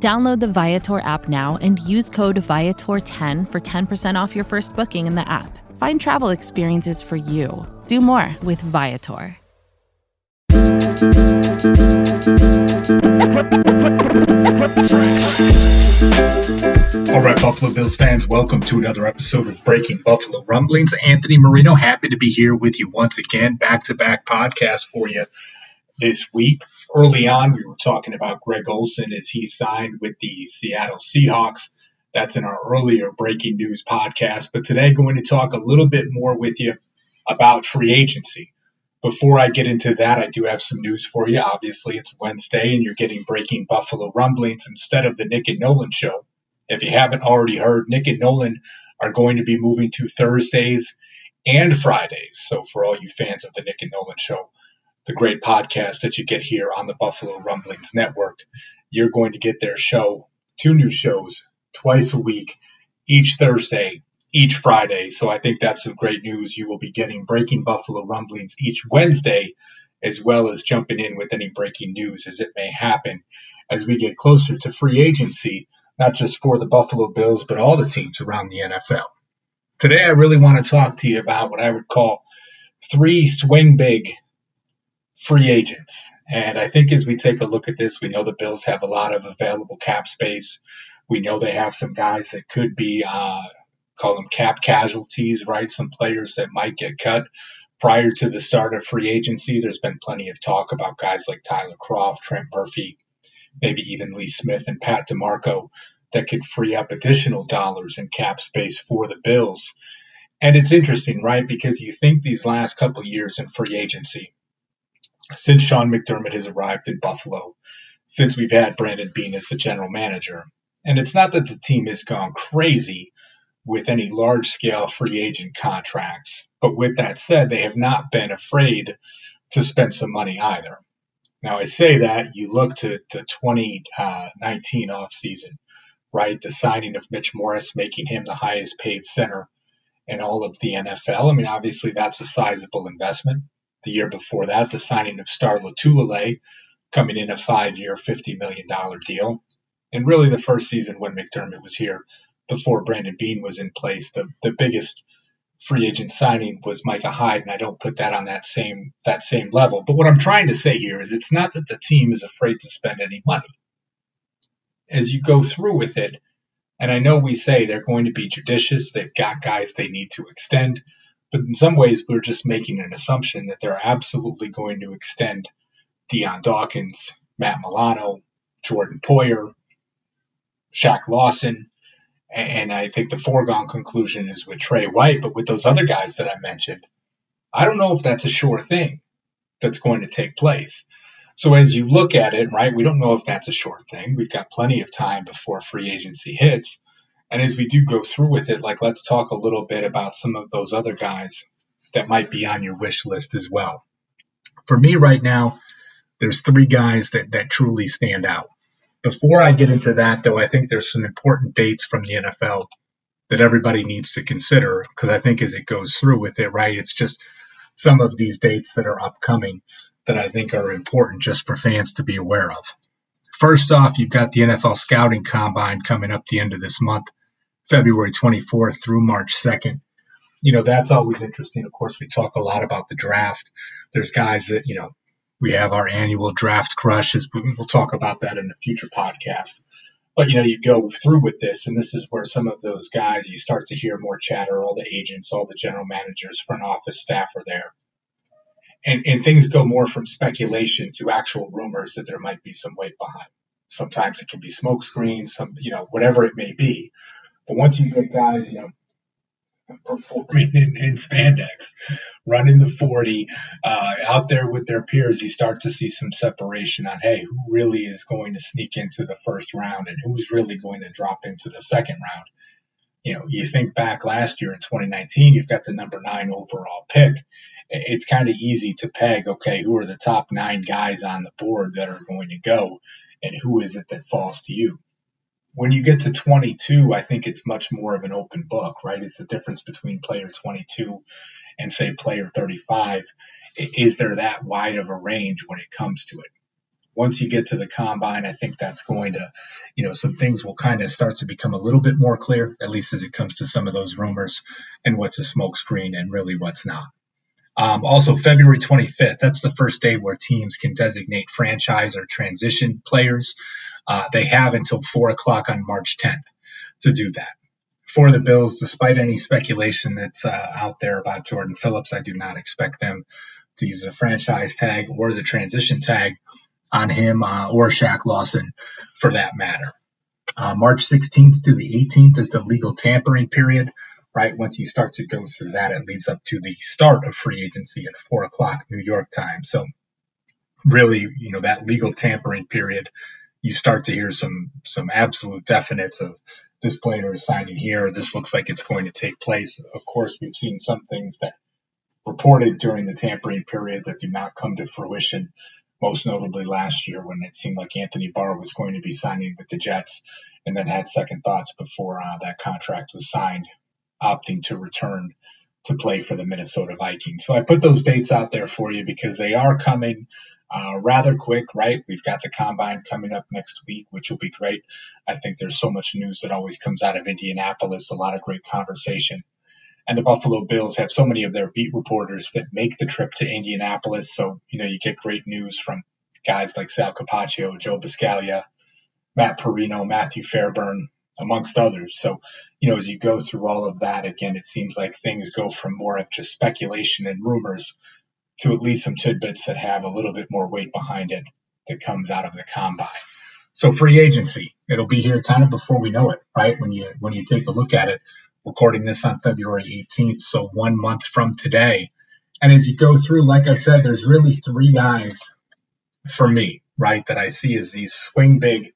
Download the Viator app now and use code Viator10 for 10% off your first booking in the app. Find travel experiences for you. Do more with Viator. All right, Buffalo Bills fans, welcome to another episode of Breaking Buffalo Rumblings. Anthony Marino, happy to be here with you once again. Back to back podcast for you this week. Early on, we were talking about Greg Olsen as he signed with the Seattle Seahawks. That's in our earlier breaking news podcast. But today, going to talk a little bit more with you about free agency. Before I get into that, I do have some news for you. Obviously, it's Wednesday and you're getting breaking Buffalo rumblings instead of the Nick and Nolan show. If you haven't already heard, Nick and Nolan are going to be moving to Thursdays and Fridays. So, for all you fans of the Nick and Nolan show, the great podcast that you get here on the Buffalo Rumblings Network. You're going to get their show, two new shows, twice a week, each Thursday, each Friday. So I think that's some great news. You will be getting breaking Buffalo Rumblings each Wednesday, as well as jumping in with any breaking news as it may happen as we get closer to free agency, not just for the Buffalo Bills, but all the teams around the NFL. Today, I really want to talk to you about what I would call three swing big free agents. And I think as we take a look at this, we know the Bills have a lot of available cap space. We know they have some guys that could be, uh, call them cap casualties, right? Some players that might get cut prior to the start of free agency. There's been plenty of talk about guys like Tyler Kroft, Trent Murphy, maybe even Lee Smith and Pat DiMarco that could free up additional dollars in cap space for the Bills. And it's interesting, right? Because you think these last couple years in free agency, since Sean McDermott has arrived in Buffalo, since we've had Brandon Beane as the general manager. And it's not that the team has gone crazy with any large scale free agent contracts. But with that said, they have not been afraid to spend some money either. Now, I say that you look to the 2019 offseason, right? The signing of Mitch Morse, making him the highest paid center in all of the NFL. I mean, obviously, that's a sizable investment. The year before that, the signing of Star Lotulelei, coming in a five-year, $50 million deal. And really the first season when McDermott was here, before Brandon Beane was in place, the, the biggest free agent signing was Micah Hyde, and I don't put that on that same that same level. But what I'm trying to say here is it's not that the team is afraid to spend any money. As you go through with it, and I know we say they're going to be judicious, they've got guys they need to extend, but in some ways, we're just making an assumption that they're absolutely going to extend Dion Dawkins, Matt Milano, Jordan Poyer, Shaq Lawson. And I think the foregone conclusion is with Tre White, but with those other guys that I mentioned, I don't know if that's a sure thing that's going to take place. So as you look at it, right, we don't know if that's a short thing. We've got plenty of time before free agency hits. And as we do go through with it, like let's talk a little bit about some of those other guys that might be on your wish list as well. For me right now, there's three guys that, that truly stand out. Before I get into that, though, I think there's some important dates from the NFL that everybody needs to consider because I think as it goes through with it, right, it's just some of these dates that are upcoming that I think are important just for fans to be aware of. First off, you've got the NFL scouting combine coming up the end of this month. February 24th through March 2nd. You know, that's always interesting. Of course, we talk a lot about the draft. There's guys that, you know, we have our annual draft crushes. We'll talk about that in a future podcast. But, you know, you go through with this, and this is where some of those guys, you start to hear more chatter. All the agents, all the general managers, front office staff are there. And, and things go more from speculation to actual rumors that there might be some weight behind. Sometimes it can be smoke screens, some, you know, whatever it may be. But once you get guys, you know, performing in, in spandex, running the 40, uh, out there with their peers, you start to see some separation on, hey, who really is going to sneak into the first round and who's really going to drop into the second round. you know, you think back last year in 2019, you've got the number nine overall pick. It's kind of easy to peg, okay, who are the top nine guys on the board that are going to go, and who is it that falls to you? When you get to 22, I think it's much more of an open book, right? It's the difference between player 22 and, say, player 35. Is there that wide of a range when it comes to it? once you get to the combine, I think that's going to, you know, some things will kind of start to become a little bit more clear, at least as it comes to some of those rumors and what's a smokescreen and really what's not. Um, also, February 25th, that's the first day where teams can designate franchise or transition players. Uh, they have until 4 o'clock on March 10th to do that. For the Bills, despite any speculation that's uh, out there about Jordan Phillips, I do not expect them to use the franchise tag or the transition tag on him uh, or Shaq Lawson for that matter. Uh, March 16th to the 18th is the legal tampering period, right? Once you start to go through that, it leads up to the start of free agency at 4 o'clock New York time. So, really, you know, that legal tampering period, you start to hear some some absolute definites of this player is signing here. This looks like it's going to take place. Of course, we've seen some things that reported during the tampering period that do not come to fruition most notably last year when it seemed like Anthony Barr was going to be signing with the Jets and then had second thoughts before uh, that contract was signed, opting to return to play for the Minnesota Vikings. So I put those dates out there for you because they are coming uh, rather quick, right? We've got the combine coming up next week, which will be great. I think there's so much news that always comes out of Indianapolis, a lot of great conversation and the Buffalo Bills have so many of their beat reporters that make the trip to Indianapolis. So, you know, you get great news from guys like Sal Capaccio, Joe Buscaglia, Matt Parrino, Matthew Fairburn, amongst others. So, you know, as you go through all of that, again, it seems like things go from more of just speculation and rumors to at least some tidbits that have a little bit more weight behind it that comes out of the combine. So free agency, it'll be here kind of before we know it, right? When you when you take a look at it, recording this on February 18th, so one month from today. And as you go through, like I said, there's really three guys for me, right, that I see as these swing big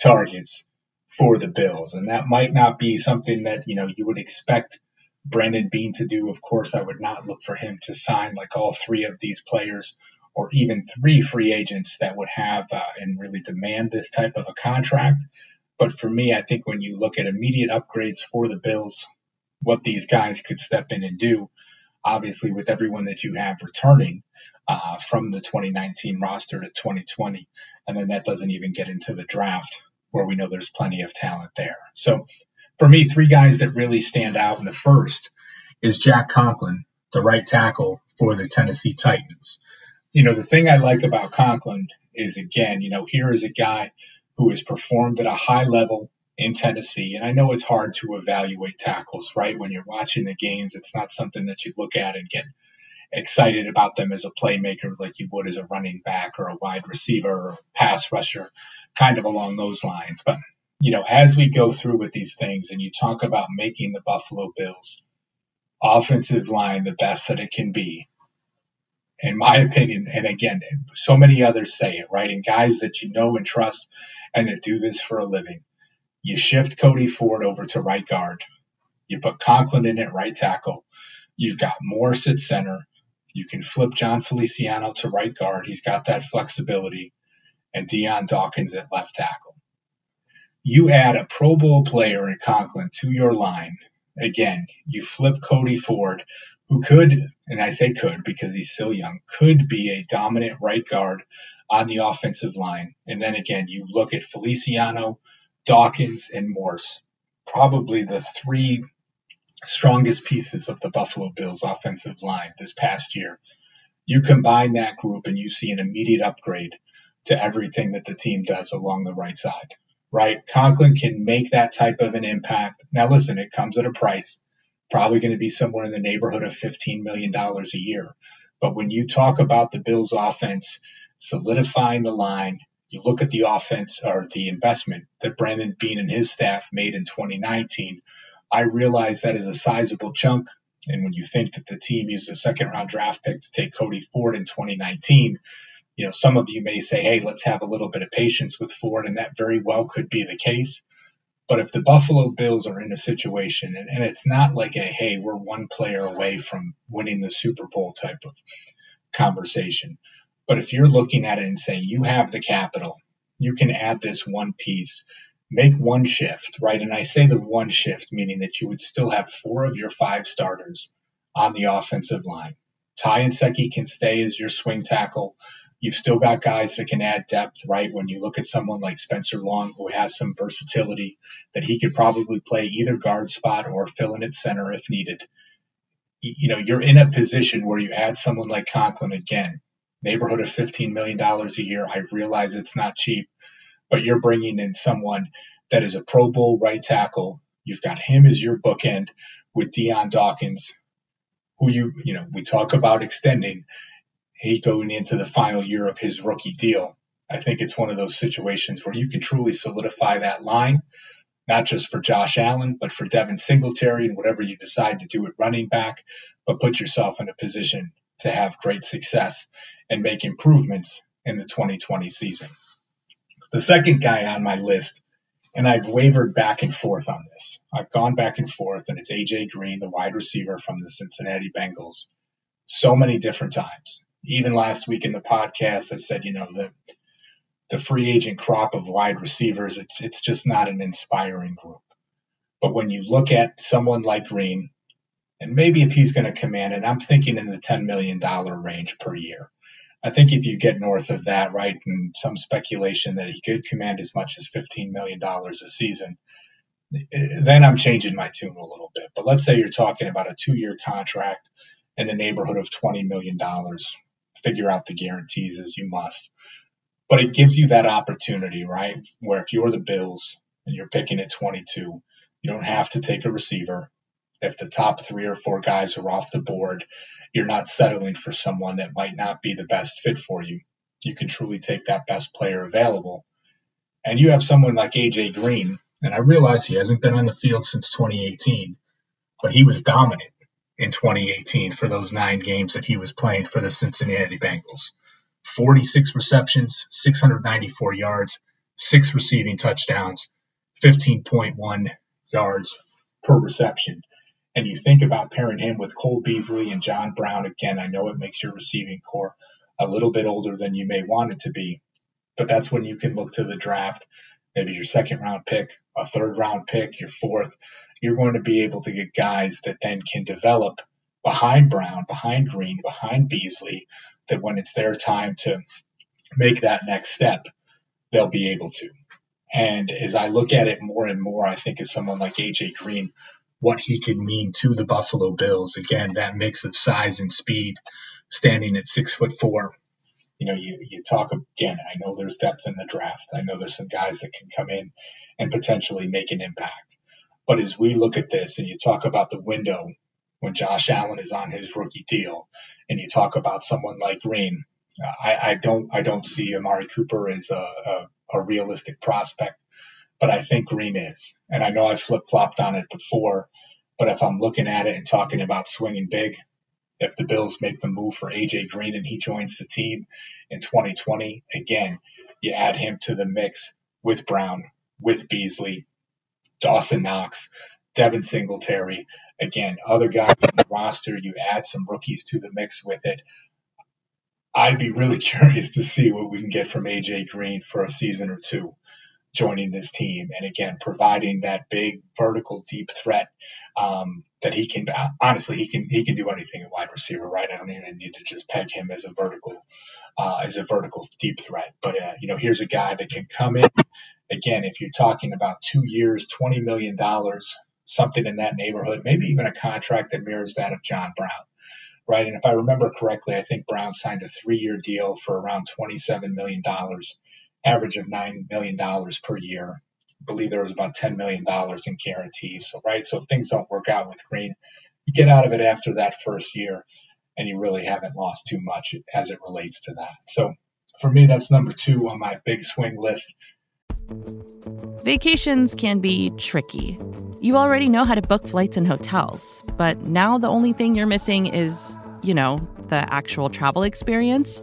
targets for the Bills. And that might not be something that, you know, you would expect Brandon Beane to do. Of course, I would not look for him to sign like all three of these players or even three free agents that would have uh, and really demand this type of a contract. But for me, I think when you look at immediate upgrades for the Bills, what these guys could step in and do, obviously with everyone that you have returning uh, from the 2019 roster to 2020, and then that doesn't even get into the draft where we know there's plenty of talent there. So for me, three guys that really stand out in the first is Jack Conklin, the right tackle for the Tennessee Titans. You know, the thing I like about Conklin is again, you know, here is a guy who has performed at a high level in Tennessee. And I know it's hard to evaluate tackles, right? When you're watching the games, it's not something that you look at and get excited about them as a playmaker like you would as a running back or a wide receiver or pass rusher, kind of along those lines. But, you know, as we go through with these things and you talk about making the Buffalo Bills offensive line the best that it can be, in my opinion, and again, so many others say it, right? And guys that you know and trust and that do this for a living. You shift Cody Ford over to right guard. You put Conklin in at right tackle. You've got Morse at center. You can flip Jon Feliciano to right guard. He's got that flexibility. And Dion Dawkins at left tackle. You add a Pro Bowl player in Conklin to your line. Again, you flip Cody Ford, who could, and I say could because he's still young, could be a dominant right guard on the offensive line. And then again, you look at Feliciano, Dawkins, and Morse, probably the three strongest pieces of the Buffalo Bills offensive line this past year. You combine that group and you see an immediate upgrade to everything that the team does along the right side, right? Conklin can make that type of an impact. Now, listen, it comes at a price, probably going to be somewhere in the neighborhood of $15 million a year. But when you talk about the Bills offense solidifying the line. You look at the offense or the investment that Brandon Beane and his staff made in 2019. I realize that is a sizable chunk. And when you think that the team used a second round draft pick to take Cody Ford in 2019, you know, some of you may say, hey, let's have a little bit of patience with Ford. And that very well could be the case. But if the Buffalo Bills are in a situation, and, and it's not like a, hey, we're one player away from winning the Super Bowl type of conversation. But if you're looking at it and say you have the capital, you can add this one piece, make one shift, right? And I say the one shift, meaning that you would still have four of your five starters on the offensive line. Ty Nsekhe can stay as your swing tackle. You've still got guys that can add depth, right? When you look at someone like Spencer Long, who has some versatility, that he could probably play either guard spot or fill in at center if needed. You know, you're in a position where you add someone like Conklin again, neighborhood of $15 million a year. I realize it's not cheap, but you're bringing in someone that is a Pro Bowl right tackle. You've got him as your bookend with Dion Dawkins, who you, you know, we talk about extending he going into the final year of his rookie deal. I think it's one of those situations where you can truly solidify that line, not just for Josh Allen, but for Devin Singletary and whatever you decide to do at running back, but put yourself in a position to have great success and make improvements in the 2020 season. The second guy on my list, and I've wavered back and forth on this. I've gone back and forth, and it's AJ Green, the wide receiver from the Cincinnati Bengals, so many different times even last week in the podcast, I said, you know, the the free agent crop of wide receivers, it's it's just not an inspiring group. But when you look at someone like Green, and maybe if he's going to command it, I'm thinking in the $10 million range per year. I think if you get north of that, right, and some speculation that he could command as much as $15 million a season, then I'm changing my tune a little bit. But let's say you're talking about a two year contract in the neighborhood of $20 million figure out the guarantees as you must. But it gives you that opportunity, right? Where if you're the Bills and you're picking at 22, you don't have to take a receiver. If the top three or four guys are off the board, you're not settling for someone that might not be the best fit for you. You can truly take that best player available. And you have someone like AJ Green, and I realize he hasn't been on the field since 2018, but he was dominant in 2018 for those nine games that he was playing for the Cincinnati Bengals. 46 receptions, 694 yards, six receiving touchdowns, 15.1 yards per reception. And you think about pairing him with Cole Beasley and John Brown. Again, I know it makes your receiving corps a little bit older than you may want it to be, but that's when you can look to the draft, maybe your second round pick, a third round pick, your fourth, you're going to be able to get guys that then can develop behind Brown, behind Green, behind Beasley, that when it's their time to make that next step, they'll be able to. And as I look at it more and more, I think as someone like AJ Green, what he can mean to the Buffalo Bills. Again, that mix of size and speed, standing at six foot four. You know, you, you talk again, I know there's depth in the draft. I know there's some guys that can come in and potentially make an impact. But as we look at this and you talk about the window when Josh Allen is on his rookie deal, and you talk about someone like Green, uh, I, I, don't I don't see Amari Cooper as a, a, a realistic prospect, but I think Green is. And I know I've flip flopped on it before, but if I'm looking at it and talking about swinging big, if the Bills make the move for AJ Green and he joins the team in 2020, again, you add him to the mix with Brown, with Beasley, Dawson Knox, Devin Singletary. Again, other guys on the roster, you add some rookies to the mix with it. I'd be really curious to see what we can get from AJ Green for a season or two joining this team. And again, providing that big vertical deep threat um, that he can honestly he can he can do anything at wide receiver, right? I don't even need to just peg him as a vertical uh, as a vertical deep threat. But uh, you know, here's a guy that can come in again, if you're talking about two years, $20 million, something in that neighborhood, maybe even a contract that mirrors that of John Brown, right? And if I remember correctly, I think Brown signed a three year deal for around $27 million, average of $9 million per year. I believe there was about $10 million in guarantees. So, right. So if things don't work out with Green, you get out of it after that first year and you really haven't lost too much as it relates to that. So for me, that's number two on my big swing list. Vacations can be tricky. You already know how to book flights and hotels, but now the only thing you're missing is, you know, the actual travel experience.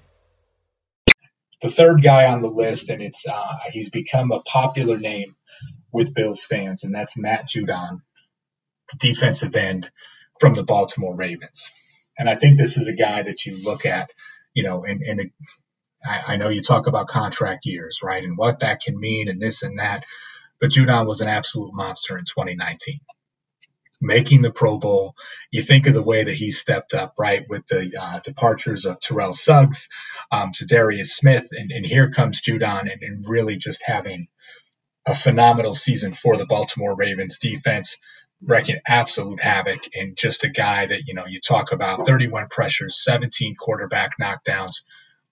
the third guy on the list, and it's uh, he's become a popular name with Bills fans, and that's Matt Judon, the defensive end from the Baltimore Ravens. And I think this is a guy that you look at, you know, and, and I, I know you talk about contract years, right, and what that can mean, and this and that. But Judon was an absolute monster in 2019 making the Pro Bowl. You think of the way that he stepped up, right, with the uh, departures of Terrell Suggs, um, Za'Darius Smith, and, and here comes Judon, and, and really just having a phenomenal season for the Baltimore Ravens defense, wrecking absolute havoc, and just a guy that you know you talk about 31 pressures, 17 quarterback knockdowns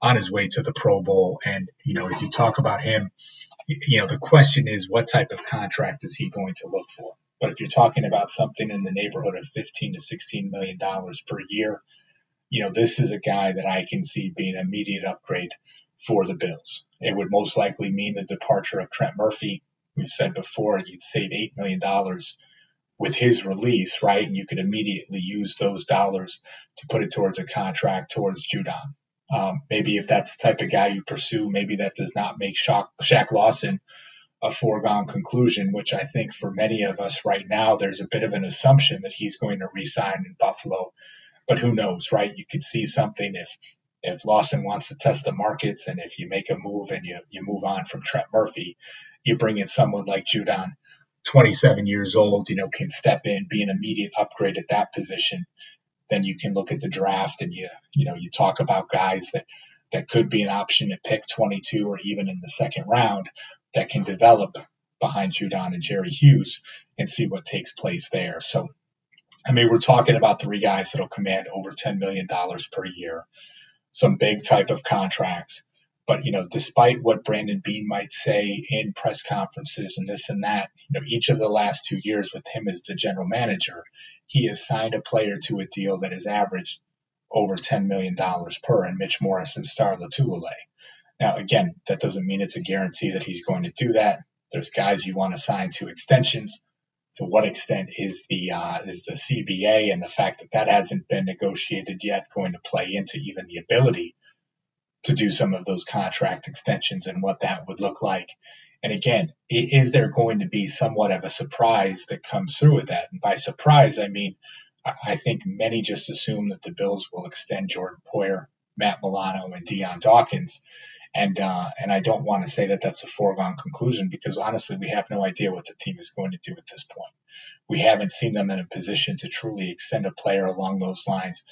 on his way to the Pro Bowl, and you know as you talk about him, you know the question is what type of contract is he going to look for? But if you're talking about something in the neighborhood of 15 to 16 million dollars per year, you know, this is a guy that I can see being an immediate upgrade for the Bills. It would most likely mean the departure of Trent Murphy. We've said before you'd save $8 million with his release, right? And you could immediately use those dollars to put it towards a contract towards Judon. Um, maybe if that's the type of guy you pursue, maybe that does not make Shaq, Shaq Lawson a foregone conclusion, which I think for many of us right now, there's a bit of an assumption that he's going to resign in Buffalo. But who knows, right? You could see something if if Lawson wants to test the markets and if you make a move and you, you move on from Trent Murphy, you bring in someone like Judon, 27 years old, you know, can step in, be an immediate upgrade at that position. Then you can look at the draft and you, you know, you talk about guys that, that could be an option at pick 22 or even in the second round that can develop behind Judon and Jerry Hughes and see what takes place there. So, I mean, we're talking about three guys that'll command over $10 million per year, some big type of contracts. But, you know, despite what Brandon Beane might say in press conferences and this and that, you know, each of the last two years with him as the general manager, he has signed a player to a deal that has averaged over $10 million per, and Mitch Morse and Star Lotulelei. Now, again, that doesn't mean it's a guarantee that he's going to do that. There's guys you want to sign to extensions. To what extent is the uh, is the CBA and the fact that that hasn't been negotiated yet going to play into even the ability to do some of those contract extensions and what that would look like? And again, is there going to be somewhat of a surprise that comes through with that? And by surprise, I mean I think many just assume that the Bills will extend Jordan Poyer, Matt Milano, and Dion Dawkins and uh, and I don't want to say that that's a foregone conclusion because honestly, we have no idea what the team is going to do at this point. We haven't seen them in a position to truly extend a player along those lines.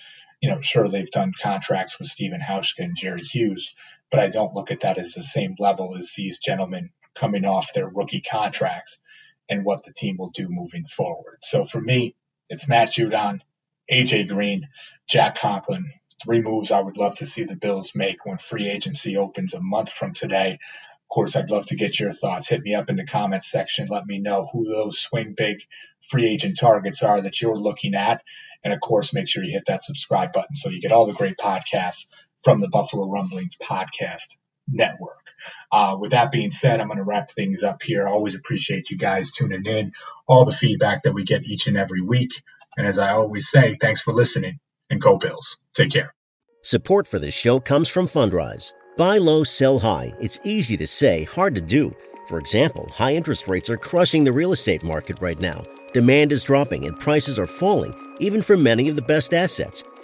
You know, sure they've done contracts with Stephen Hauschka and Jerry Hughes, but I don't look at that as the same level as these gentlemen coming off their rookie contracts and what the team will do moving forward. So for me, it's Matt Judon, AJ Green, Jack Conklin, three moves I would love to see the Bills make when free agency opens a month from today. Of course, I'd love to get your thoughts. Hit me up in the comments section. Let me know who those swing big free agent targets are that you're looking at. And of course, make sure you hit that subscribe button so you get all the great podcasts from the Buffalo Rumblings podcast network. Uh, with that being said, I'm going to wrap things up here. I always appreciate you guys tuning in, all the feedback that we get each and every week. And as I always say, thanks for listening and go Bills. Take care. Support for this show comes from Fundrise. Buy low, sell high. It's easy to say, hard to do. For example, high interest rates are crushing the real estate market right now. Demand is dropping and prices are falling, even for many of the best assets.